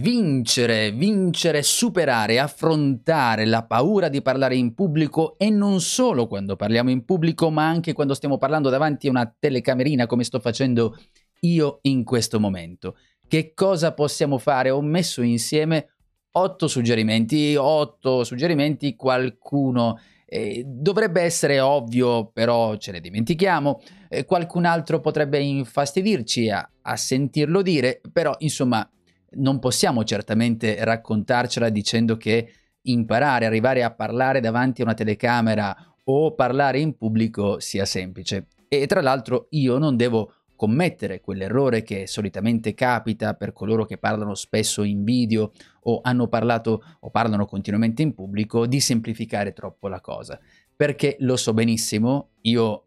Vincere, vincere, superare, affrontare la paura di parlare in pubblico e non solo quando parliamo in pubblico, ma anche quando stiamo parlando davanti a una telecamerina come sto facendo io in questo momento. Che cosa possiamo fare? Ho messo insieme otto suggerimenti, otto suggerimenti, qualcuno eh, dovrebbe essere ovvio, però ce ne dimentichiamo, eh, qualcun altro potrebbe infastidirci a, a sentirlo dire, però insomma non possiamo certamente raccontarcela dicendo che imparare, arrivare a parlare davanti a una telecamera o parlare in pubblico sia semplice. E tra l'altro io non devo commettere quell'errore che solitamente capita per coloro che parlano spesso in video o hanno parlato o parlano continuamente in pubblico di semplificare troppo la cosa. Perché lo so benissimo, io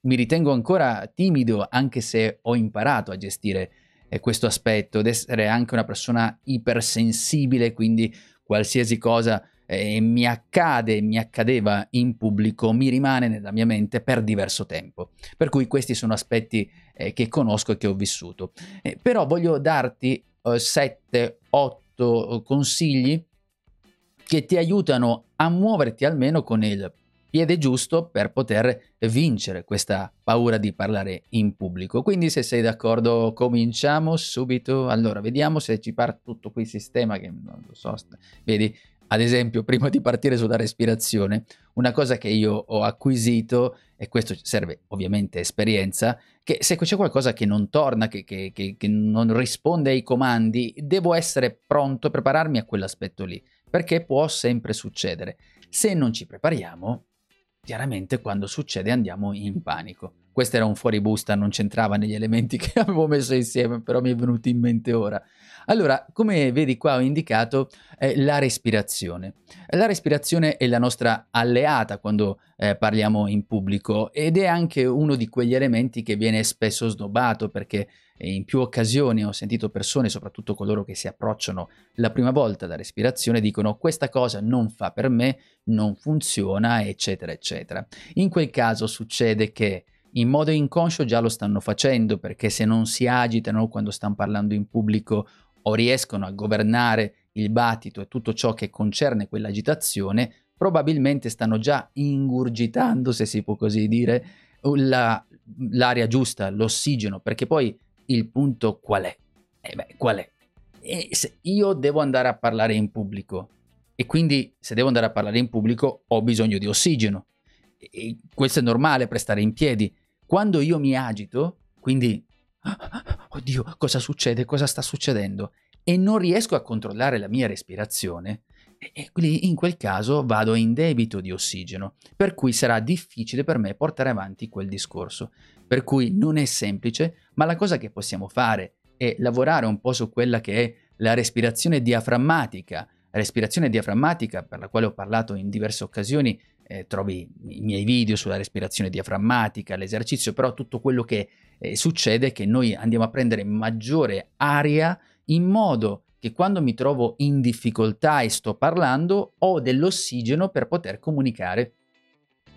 mi ritengo ancora timido anche se ho imparato a gestire questo aspetto, ed essere anche una persona ipersensibile, quindi qualsiasi cosa eh, mi accade, mi accadeva in pubblico, mi rimane nella mia mente per diverso tempo. Per cui questi sono aspetti eh, che conosco e che ho vissuto. Eh, però voglio darti 7-8 eh, consigli che ti aiutano a muoverti almeno con il piede giusto per poter vincere questa paura di parlare in pubblico. Quindi se sei d'accordo cominciamo subito. Allora, vediamo se ci parte tutto qui sistema che non lo so. Vedi, ad esempio, prima di partire sulla respirazione, una cosa che io ho acquisito, e questo serve ovviamente esperienza, che se c'è qualcosa che non torna, che, che, che, che non risponde ai comandi, devo essere pronto a prepararmi a quell'aspetto lì, perché può sempre succedere. Se non ci prepariamo, Chiaramente quando succede andiamo in panico. Questo era un fuoribusta, non c'entrava negli elementi che avevo messo insieme, però mi è venuto in mente ora. Allora, come vedi qua ho indicato eh, la respirazione. La respirazione è la nostra alleata quando eh, parliamo in pubblico ed è anche uno di quegli elementi che viene spesso snobbato perché in più occasioni ho sentito persone, soprattutto coloro che si approcciano la prima volta alla respirazione, dicono questa cosa non fa per me, non funziona, eccetera, eccetera. In quel caso succede che in modo inconscio già lo stanno facendo perché se non si agitano quando stanno parlando in pubblico o riescono a governare il battito e tutto ciò che concerne quell'agitazione, probabilmente stanno già ingurgitando, se si può così dire, la, l'aria giusta, l'ossigeno, perché poi il punto qual è? Eh beh, qual è? E io devo andare a parlare in pubblico e quindi se devo andare a parlare in pubblico ho bisogno di ossigeno. E questo è normale per stare in piedi. Quando io mi agito, quindi oddio, cosa succede? Cosa sta succedendo? E non riesco a controllare la mia respirazione, e quindi in quel caso vado in debito di ossigeno, per cui sarà difficile per me portare avanti quel discorso. Per cui non è semplice, ma la cosa che possiamo fare è lavorare un po' su quella che è la respirazione diaframmatica. Respirazione diaframmatica, per la quale ho parlato in diverse occasioni, eh, trovi i miei video sulla respirazione diaframmatica, l'esercizio, però tutto quello che eh, succede è che noi andiamo a prendere maggiore aria in modo che quando mi trovo in difficoltà e sto parlando ho dell'ossigeno per poter comunicare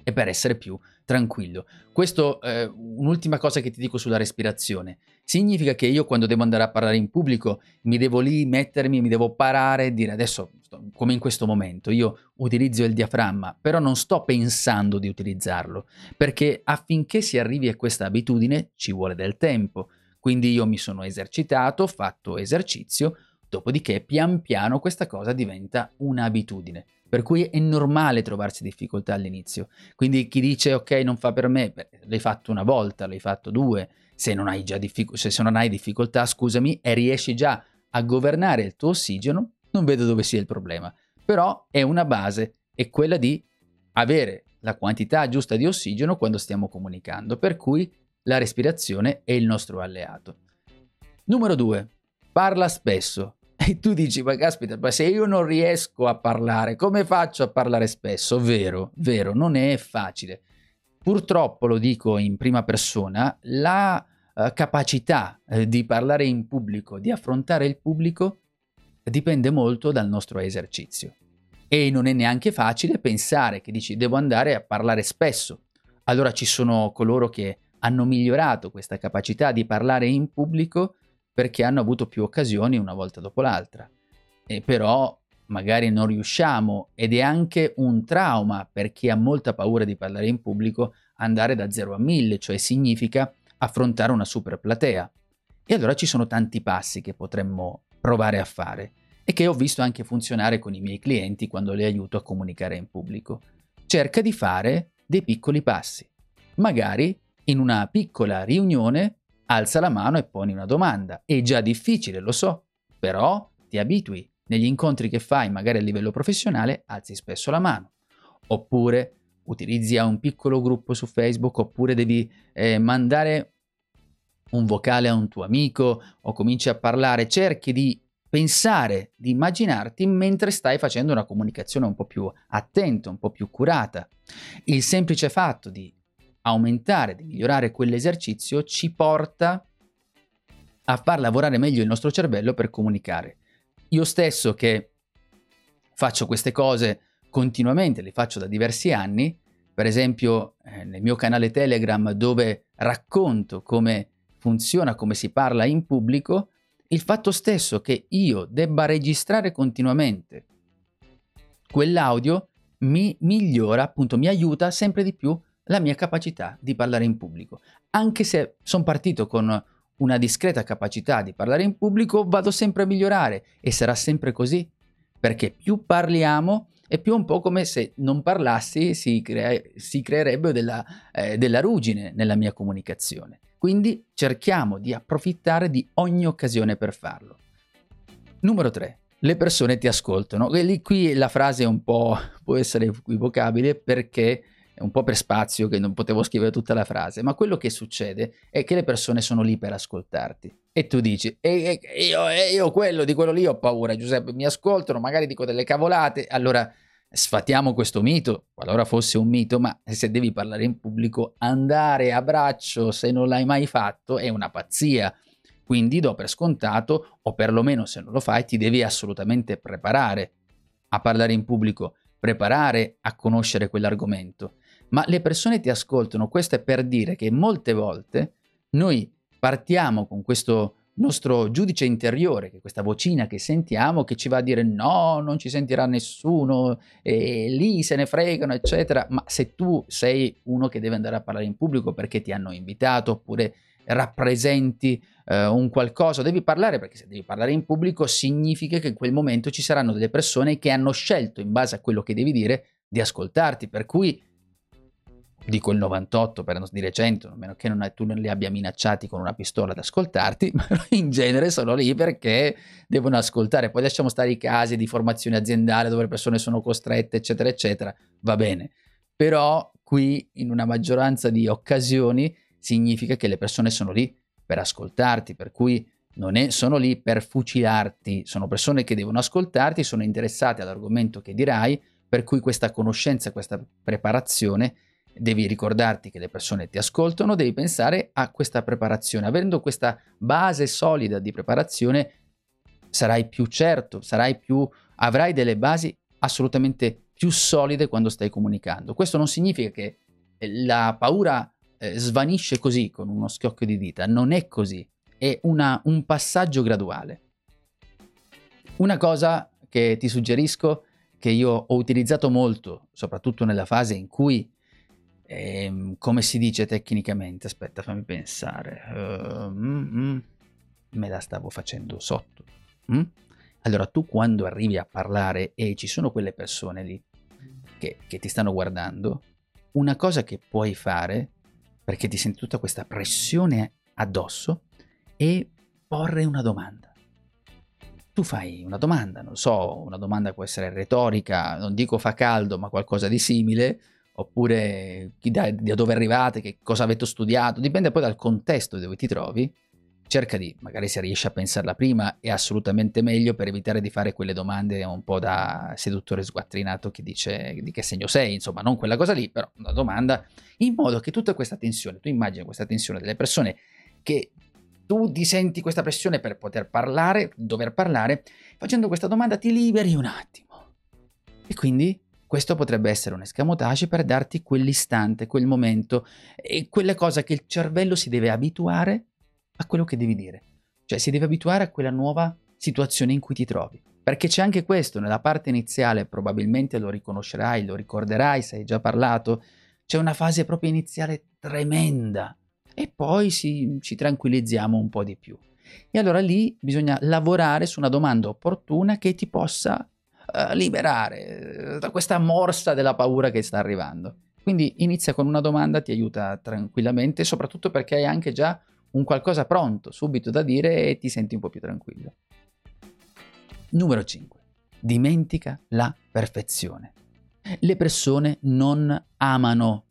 e per essere più tranquillo. Questo eh, un'ultima cosa che ti dico sulla respirazione. Significa che io quando devo andare a parlare in pubblico mi devo lì mettermi, mi devo parare e dire adesso, come in questo momento, io utilizzo il diaframma, però non sto pensando di utilizzarlo, perché affinché si arrivi a questa abitudine ci vuole del tempo. Quindi io mi sono esercitato, ho fatto esercizio, dopodiché pian piano questa cosa diventa un'abitudine. Per cui è normale trovarsi difficoltà all'inizio. Quindi chi dice ok non fa per me, beh, l'hai fatto una volta, l'hai fatto due, se non hai diffic- se non hai difficoltà, scusami, e riesci già a governare il tuo ossigeno, non vedo dove sia il problema. Però è una base, è quella di avere la quantità giusta di ossigeno quando stiamo comunicando, per cui la respirazione è il nostro alleato. Numero due, parla spesso. E tu dici, ma caspita, ma se io non riesco a parlare, come faccio a parlare spesso? Vero, vero, non è facile. Purtroppo, lo dico in prima persona, la uh, capacità uh, di parlare in pubblico, di affrontare il pubblico, dipende molto dal nostro esercizio. E non è neanche facile pensare che dici devo andare a parlare spesso. Allora ci sono coloro che hanno migliorato questa capacità di parlare in pubblico perché hanno avuto più occasioni una volta dopo l'altra. E però magari non riusciamo ed è anche un trauma per chi ha molta paura di parlare in pubblico andare da 0 a 1000, cioè significa affrontare una super platea. E allora ci sono tanti passi che potremmo provare a fare e che ho visto anche funzionare con i miei clienti quando li aiuto a comunicare in pubblico. Cerca di fare dei piccoli passi. Magari in una piccola riunione alza la mano e poni una domanda. È già difficile, lo so, però ti abitui. Negli incontri che fai, magari a livello professionale, alzi spesso la mano. Oppure utilizzi un piccolo gruppo su Facebook, oppure devi eh, mandare un vocale a un tuo amico o cominci a parlare, cerchi di pensare, di immaginarti mentre stai facendo una comunicazione un po' più attenta, un po' più curata. Il semplice fatto di aumentare, di migliorare quell'esercizio ci porta a far lavorare meglio il nostro cervello per comunicare. Io stesso che faccio queste cose continuamente, le faccio da diversi anni, per esempio eh, nel mio canale Telegram dove racconto come funziona, come si parla in pubblico, il fatto stesso che io debba registrare continuamente quell'audio mi migliora, appunto, mi aiuta sempre di più la mia capacità di parlare in pubblico. Anche se sono partito con una discreta capacità di parlare in pubblico, vado sempre a migliorare e sarà sempre così, perché più parliamo è più un po' come se non parlassi si, crea- si creerebbe della, eh, della ruggine nella mia comunicazione. Quindi cerchiamo di approfittare di ogni occasione per farlo. Numero 3. Le persone ti ascoltano. E lì qui la frase è un po' può essere equivocabile perché un po' per spazio che non potevo scrivere tutta la frase, ma quello che succede è che le persone sono lì per ascoltarti. E tu dici, e, e, io, e io quello di quello lì ho paura, Giuseppe, mi ascoltano, magari dico delle cavolate, allora sfatiamo questo mito, qualora fosse un mito, ma se devi parlare in pubblico, andare a braccio se non l'hai mai fatto è una pazzia. Quindi do per scontato, o perlomeno se non lo fai, ti devi assolutamente preparare a parlare in pubblico, preparare a conoscere quell'argomento ma le persone ti ascoltano. Questo è per dire che molte volte noi partiamo con questo nostro giudice interiore, che è questa vocina che sentiamo, che ci va a dire no, non ci sentirà nessuno, e lì se ne fregano, eccetera. Ma se tu sei uno che deve andare a parlare in pubblico perché ti hanno invitato, oppure rappresenti eh, un qualcosa, devi parlare perché se devi parlare in pubblico significa che in quel momento ci saranno delle persone che hanno scelto in base a quello che devi dire di ascoltarti, per cui dico il 98 per non dire 100, a meno che non, tu non li abbia minacciati con una pistola ad ascoltarti, ma in genere sono lì perché devono ascoltare. Poi lasciamo stare i casi di formazione aziendale dove le persone sono costrette, eccetera, eccetera, va bene. Però qui in una maggioranza di occasioni significa che le persone sono lì per ascoltarti, per cui non è, sono lì per fucilarti, sono persone che devono ascoltarti, sono interessate all'argomento che dirai, per cui questa conoscenza, questa preparazione devi ricordarti che le persone ti ascoltano, devi pensare a questa preparazione. Avendo questa base solida di preparazione, sarai più certo, sarai più, avrai delle basi assolutamente più solide quando stai comunicando. Questo non significa che la paura eh, svanisce così con uno schiocco di dita, non è così, è una, un passaggio graduale. Una cosa che ti suggerisco, che io ho utilizzato molto, soprattutto nella fase in cui Ehm, come si dice tecnicamente? Aspetta, fammi pensare. Uh, mm, mm, me la stavo facendo sotto. Mm? Allora tu quando arrivi a parlare e ci sono quelle persone lì che, che ti stanno guardando, una cosa che puoi fare, perché ti senti tutta questa pressione addosso, è porre una domanda. Tu fai una domanda, non so, una domanda può essere retorica, non dico fa caldo, ma qualcosa di simile, oppure da, da dove arrivate, che cosa avete studiato, dipende poi dal contesto dove ti trovi. Cerca di, magari se riesci a pensarla prima, è assolutamente meglio per evitare di fare quelle domande un po' da seduttore sguattrinato che dice di che segno sei, insomma, non quella cosa lì, però una domanda, in modo che tutta questa tensione, tu immagini questa tensione delle persone che tu ti senti questa pressione per poter parlare, dover parlare, facendo questa domanda ti liberi un attimo. E quindi questo potrebbe essere un escamotage per darti quell'istante, quel momento e quelle cose che il cervello si deve abituare a quello che devi dire. Cioè si deve abituare a quella nuova situazione in cui ti trovi. Perché c'è anche questo, nella parte iniziale probabilmente lo riconoscerai, lo ricorderai se hai già parlato, c'è una fase proprio iniziale tremenda e poi si, ci tranquillizziamo un po' di più. E allora lì bisogna lavorare su una domanda opportuna che ti possa uh, liberare eh, da questa morsa della paura che sta arrivando. Quindi inizia con una domanda, ti aiuta tranquillamente, soprattutto perché hai anche già un qualcosa pronto, subito da dire e ti senti un po' più tranquillo. Numero 5. Dimentica la perfezione. Le persone non amano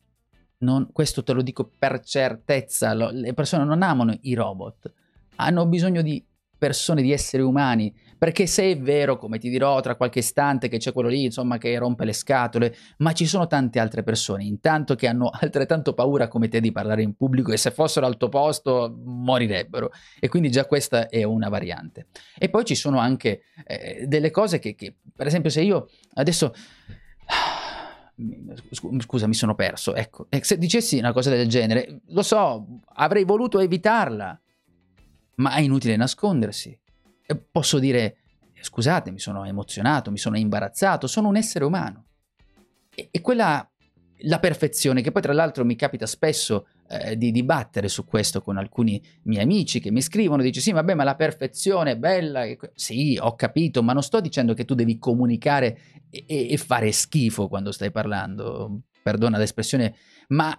non, questo te lo dico per certezza, lo, le persone non amano i robot, hanno bisogno di persone, di esseri umani, perché se è vero, come ti dirò tra qualche istante, che c'è quello lì, insomma, che rompe le scatole, ma ci sono tante altre persone, intanto che hanno altrettanto paura come te di parlare in pubblico e se fossero al tuo posto morirebbero. E quindi già questa è una variante. E poi ci sono anche eh, delle cose che, che, per esempio, se io adesso scusa, mi sono perso. Ecco, se dicessi una cosa del genere, lo so, avrei voluto evitarla, ma è inutile nascondersi. Posso dire, scusate, mi sono emozionato, mi sono imbarazzato, sono un essere umano. E, e quella, la perfezione, che poi tra l'altro mi capita spesso eh, di dibattere su questo con alcuni miei amici che mi scrivono, dice sì, vabbè, ma la perfezione è bella. Sì, ho capito, ma non sto dicendo che tu devi comunicare e, e fare schifo quando stai parlando, perdona l'espressione, ma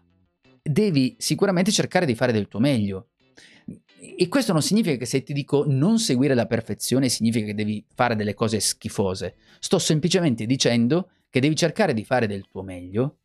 devi sicuramente cercare di fare del tuo meglio. E questo non significa che se ti dico non seguire la perfezione significa che devi fare delle cose schifose. Sto semplicemente dicendo che devi cercare di fare del tuo meglio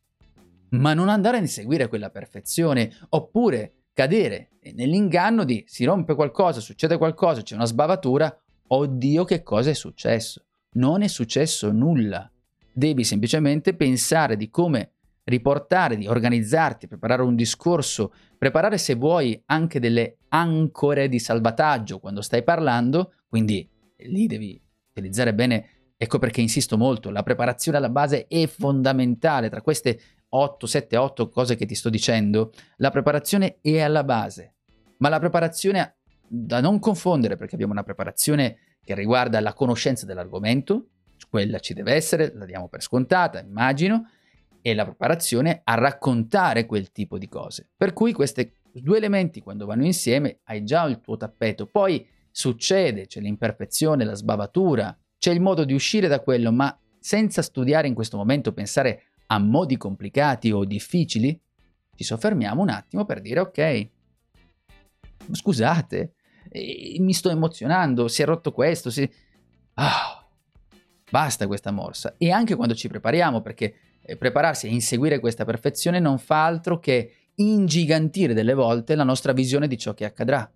ma non andare a inseguire quella perfezione, oppure cadere nell'inganno di si rompe qualcosa, succede qualcosa, c'è una sbavatura, oddio che cosa è successo. Non è successo nulla. Devi semplicemente pensare di come riportare, di organizzarti, preparare un discorso, preparare se vuoi anche delle ancore di salvataggio quando stai parlando, quindi lì devi utilizzare bene, ecco perché insisto molto, la preparazione alla base è fondamentale, tra queste 8, 7, 8 cose che ti sto dicendo, la preparazione è alla base, ma la preparazione da non confondere perché abbiamo una preparazione che riguarda la conoscenza dell'argomento, quella ci deve essere, la diamo per scontata, immagino, e la preparazione a raccontare quel tipo di cose. Per cui questi due elementi quando vanno insieme hai già il tuo tappeto, poi succede, c'è l'imperfezione, la sbavatura, c'è il modo di uscire da quello, ma senza studiare in questo momento, pensare a modi complicati o difficili, ci soffermiamo un attimo per dire ok, scusate, mi sto emozionando, si è rotto questo, si... Ah, basta questa morsa. E anche quando ci prepariamo, perché eh, prepararsi a inseguire questa perfezione non fa altro che ingigantire delle volte la nostra visione di ciò che accadrà.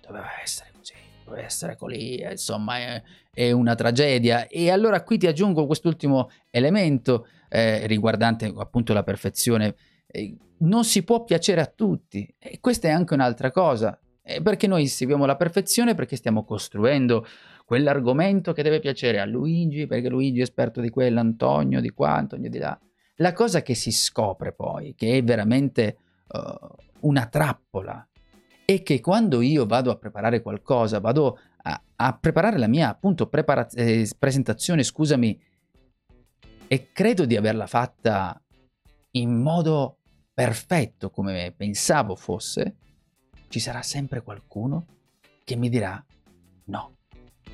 Doveva essere così, doveva essere così, eh, insomma è, è una tragedia. E allora qui ti aggiungo quest'ultimo elemento eh, riguardante appunto la perfezione. Eh, non si può piacere a tutti e questa è anche un'altra cosa. Eh, perché noi seguiamo la perfezione perché stiamo costruendo quell'argomento che deve piacere a Luigi, perché Luigi è esperto di quello, Antonio di qua, Antonio di là. La cosa che si scopre poi, che è veramente uh, una trappola, è che quando io vado a preparare qualcosa, vado a, a preparare la mia appunto prepara- eh, presentazione, scusami, e credo di averla fatta in modo perfetto come pensavo fosse, ci sarà sempre qualcuno che mi dirà no,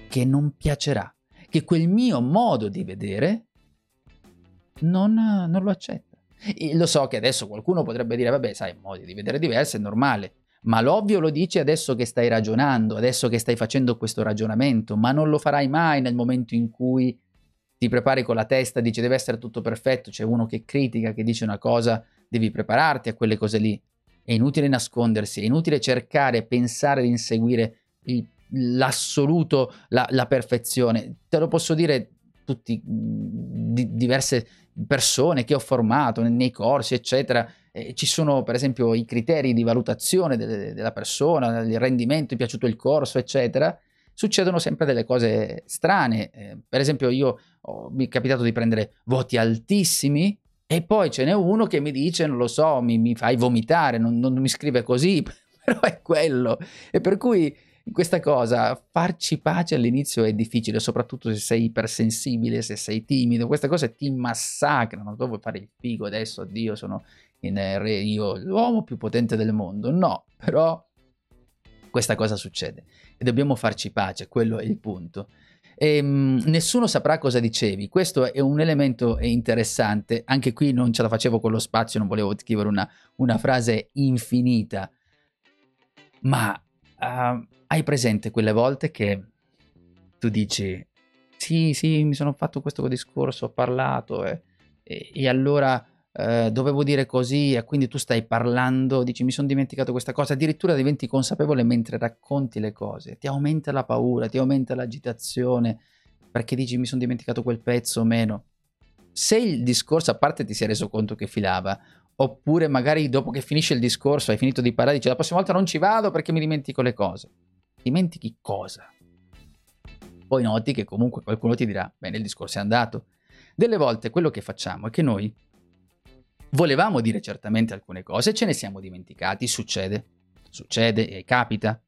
che non piacerà. che quel mio modo di vedere non, non lo accetta. Lo so che adesso qualcuno potrebbe dire, vabbè, sai, modi di vedere diversi è normale, ma l'ovvio lo dici adesso che stai ragionando, adesso che stai facendo questo ragionamento, ma non lo farai mai nel momento in cui ti prepari con la testa, dici deve essere tutto perfetto, c'è uno che critica, che dice una cosa, devi prepararti a quelle cose lì. È inutile nascondersi, è inutile cercare, pensare di inseguire il, l'assoluto, la, la, perfezione. Te lo posso dire tutti, di, diverse persone che ho formato nei corsi, eccetera. Eh, ci sono per esempio i criteri di valutazione de- della persona, il rendimento, è piaciuto il corso, eccetera succedono sempre delle cose strane. Eh, per esempio, io oh, mi è capitato di prendere voti altissimi e poi ce n'è uno che mi dice, non lo so, mi, mi fai vomitare, non, non, mi scrive così, però è quello. E per cui questa cosa, farci pace all'inizio è difficile, soprattutto se sei ipersensibile, se sei timido, queste cose ti massacrano. Tu vuoi fare il figo adesso, oddio, sono in re, io l'uomo più potente del mondo. No, però questa cosa succede e dobbiamo farci pace, quello è il punto. E, mh, nessuno saprà cosa dicevi, questo è un elemento interessante, anche qui non ce la facevo con lo spazio, non volevo scrivere una, una frase infinita, ma uh, hai presente quelle volte che tu dici sì, sì, mi sono fatto questo discorso, ho parlato e, e, e allora eh, dovevo dire così e quindi tu stai parlando, dici mi sono dimenticato questa cosa, addirittura diventi consapevole mentre racconti le cose, ti aumenta la paura, ti aumenta l'agitazione perché dici mi sono dimenticato quel pezzo o meno. Se il discorso a parte ti sei reso conto che filava, oppure magari dopo che finisce il discorso hai finito di parlare, dici la prossima volta non ci vado perché mi dimentico le cose. Dimentichi cosa? Poi noti che comunque qualcuno ti dirà, bene, il discorso è andato. Delle volte quello che facciamo è che noi Volevamo dire certamente alcune cose, ce ne siamo dimenticati, succede, succede e capita.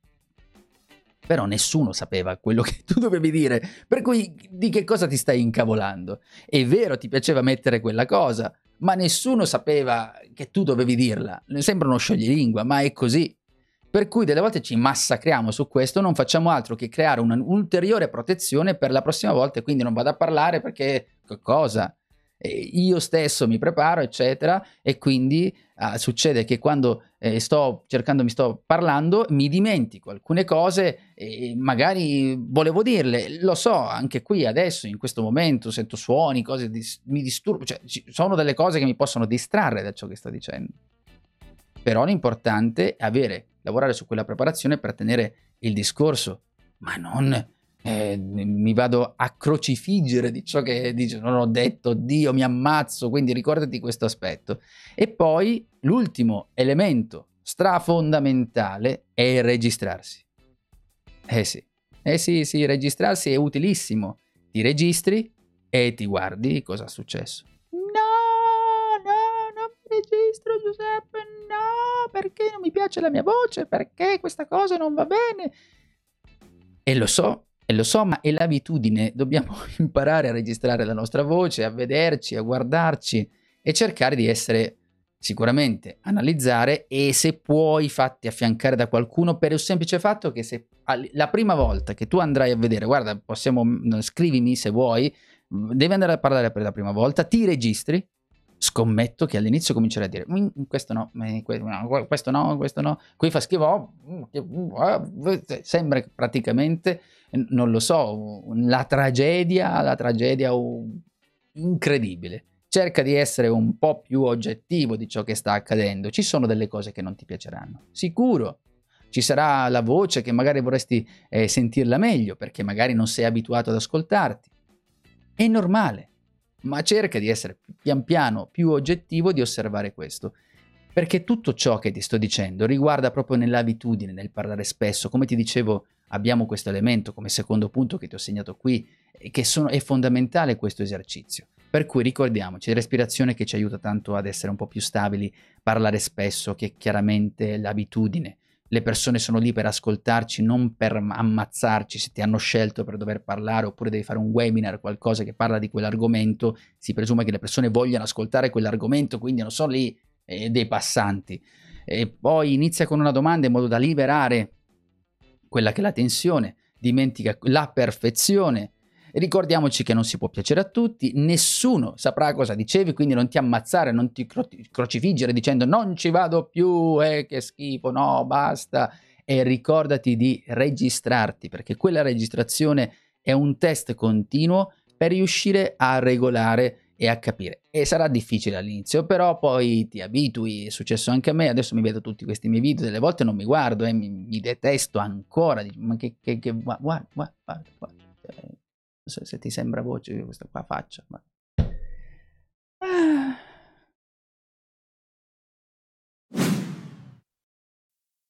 Però nessuno sapeva quello che tu dovevi dire, per cui di che cosa ti stai incavolando? È vero, ti piaceva mettere quella cosa, ma nessuno sapeva che tu dovevi dirla. Sembra uno scioglilingua, ma è così. Per cui delle volte ci massacriamo su questo, non facciamo altro che creare un'ulteriore protezione per la prossima volta quindi non vado a parlare perché cosa? io stesso mi preparo, eccetera, e quindi uh, succede che quando eh, sto cercando, mi sto parlando, mi dimentico alcune cose e magari volevo dirle, lo so, anche qui adesso, in questo momento, sento suoni, cose, dis- mi disturbo, cioè ci sono delle cose che mi possono distrarre da ciò che sto dicendo. Però l'importante è avere, lavorare su quella preparazione per tenere il discorso, ma non eh, mi vado a crocifiggere di ciò che dice, non ho detto, Dio mi ammazzo, quindi ricordati questo aspetto. E poi l'ultimo elemento strafondamentale è registrarsi. Eh sì, eh sì, sì, registrarsi è utilissimo. Ti registri e ti guardi cosa è successo. Perché non mi piace la mia voce, perché questa cosa non va bene. E lo so, e lo so, ma è l'abitudine, dobbiamo imparare a registrare la nostra voce, a vederci, a guardarci e cercare di essere sicuramente analizzare e se puoi fatti affiancare da qualcuno per il semplice fatto che se la prima volta che tu andrai a vedere, guarda, possiamo scrivimi se vuoi, devi andare a parlare per la prima volta, ti registri, scommetto che all'inizio comincerai a dire mm, questo no, questo no, questo no, qui fa schifo, oh, mm, ah, sembra praticamente non lo so, la tragedia, la tragedia incredibile. Cerca di essere un po' più oggettivo di ciò che sta accadendo. Ci sono delle cose che non ti piaceranno, sicuro. Ci sarà la voce che magari vorresti eh, sentirla meglio perché magari non sei abituato ad ascoltarti. È normale, ma cerca di essere pian piano più oggettivo di osservare questo. Perché tutto ciò che ti sto dicendo riguarda proprio nell'abitudine, nel parlare spesso. Come ti dicevo abbiamo questo elemento come secondo punto che ti ho segnato qui, che sono, è fondamentale questo esercizio. Per cui ricordiamoci, respirazione che ci aiuta tanto ad essere un po' più stabili, parlare spesso, che è chiaramente l'abitudine. Le persone sono lì per ascoltarci, non per ammazzarci. Se ti hanno scelto per dover parlare oppure devi fare un webinar, qualcosa che parla di quell'argomento, si presume che le persone vogliano ascoltare quell'argomento, quindi non sono lì eh, dei passanti. E poi inizia con una domanda in modo da liberare quella che è la tensione, dimentica la perfezione Ricordiamoci che non si può piacere a tutti, nessuno saprà cosa dicevi, quindi non ti ammazzare, non ti cro- crocifiggere dicendo non ci vado più, eh, che schifo, no, basta. E ricordati di registrarti, perché quella registrazione è un test continuo per riuscire a regolare e a capire. E sarà difficile all'inizio, però poi ti abitui, è successo anche a me, adesso mi vedo tutti questi miei video, delle volte non mi guardo e eh, mi, mi, detesto ancora, ma che, che, che guarda, guarda, guarda, guarda. So se ti sembra voce questa qua faccia, ma... Ah.